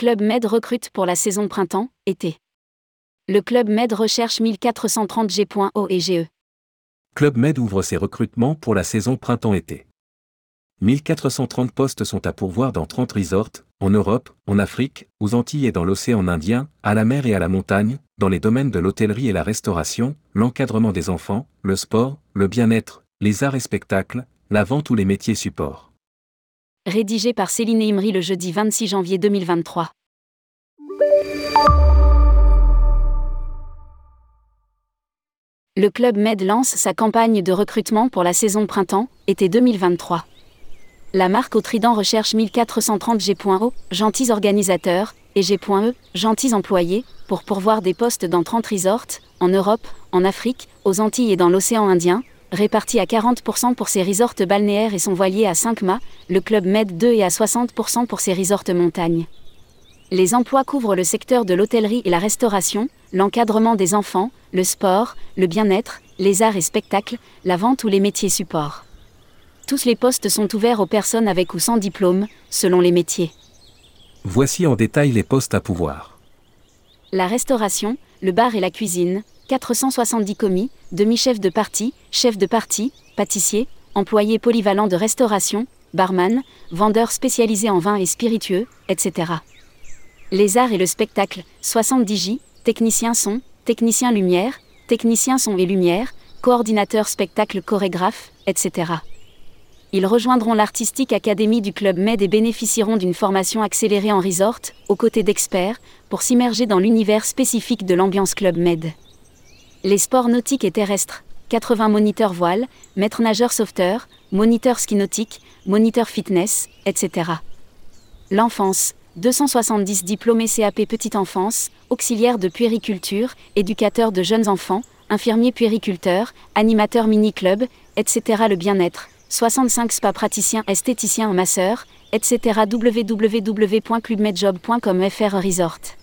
Club Med recrute pour la saison printemps-été. Le Club Med recherche 1430 G.O et GE. Club Med ouvre ses recrutements pour la saison printemps-été. 1430 postes sont à pourvoir dans 30 resorts, en Europe, en Afrique, aux Antilles et dans l'océan Indien, à la mer et à la montagne, dans les domaines de l'hôtellerie et la restauration, l'encadrement des enfants, le sport, le bien-être, les arts et spectacles, la vente ou les métiers supports. Rédigé par Céline Imri le jeudi 26 janvier 2023. Le Club Med lance sa campagne de recrutement pour la saison printemps-été 2023. La marque au trident recherche 1430 G.O, gentils organisateurs, et G.E, gentils employés, pour pourvoir des postes dans 30 resorts, en Europe, en Afrique, aux Antilles et dans l'océan Indien, répartis à 40% pour ses resorts balnéaires et son voilier à 5 mâts, le Club Med 2 et à 60% pour ses resorts montagne. Les emplois couvrent le secteur de l'hôtellerie et la restauration, l'encadrement des enfants, le sport, le bien-être, les arts et spectacles, la vente ou les métiers supports. Tous les postes sont ouverts aux personnes avec ou sans diplôme, selon les métiers. Voici en détail les postes à pouvoir. La restauration, le bar et la cuisine, 470 commis, demi-chef de partie, chef de partie, pâtissier, employé polyvalent de restauration, barman, vendeur spécialisé en vin et spiritueux, etc. Les arts et le spectacle, 70 J, technicien son, technicien lumière, technicien son et lumière, coordinateur spectacle chorégraphe, etc. Ils rejoindront l'Artistique Academy du Club Med et bénéficieront d'une formation accélérée en resort, aux côtés d'experts, pour s'immerger dans l'univers spécifique de l'ambiance Club Med. Les sports nautiques et terrestres, 80 moniteurs voile, maîtres nageurs sauveteurs, moniteurs ski nautique, moniteurs fitness, etc. L'enfance, 270 diplômés CAP petite enfance, auxiliaires de puériculture, éducateurs de jeunes enfants, infirmiers puériculteurs, animateurs mini-club, etc. Le bien-être, 65 spa praticiens esthéticiens masseurs, etc. www.clubmedjob.com FR Resort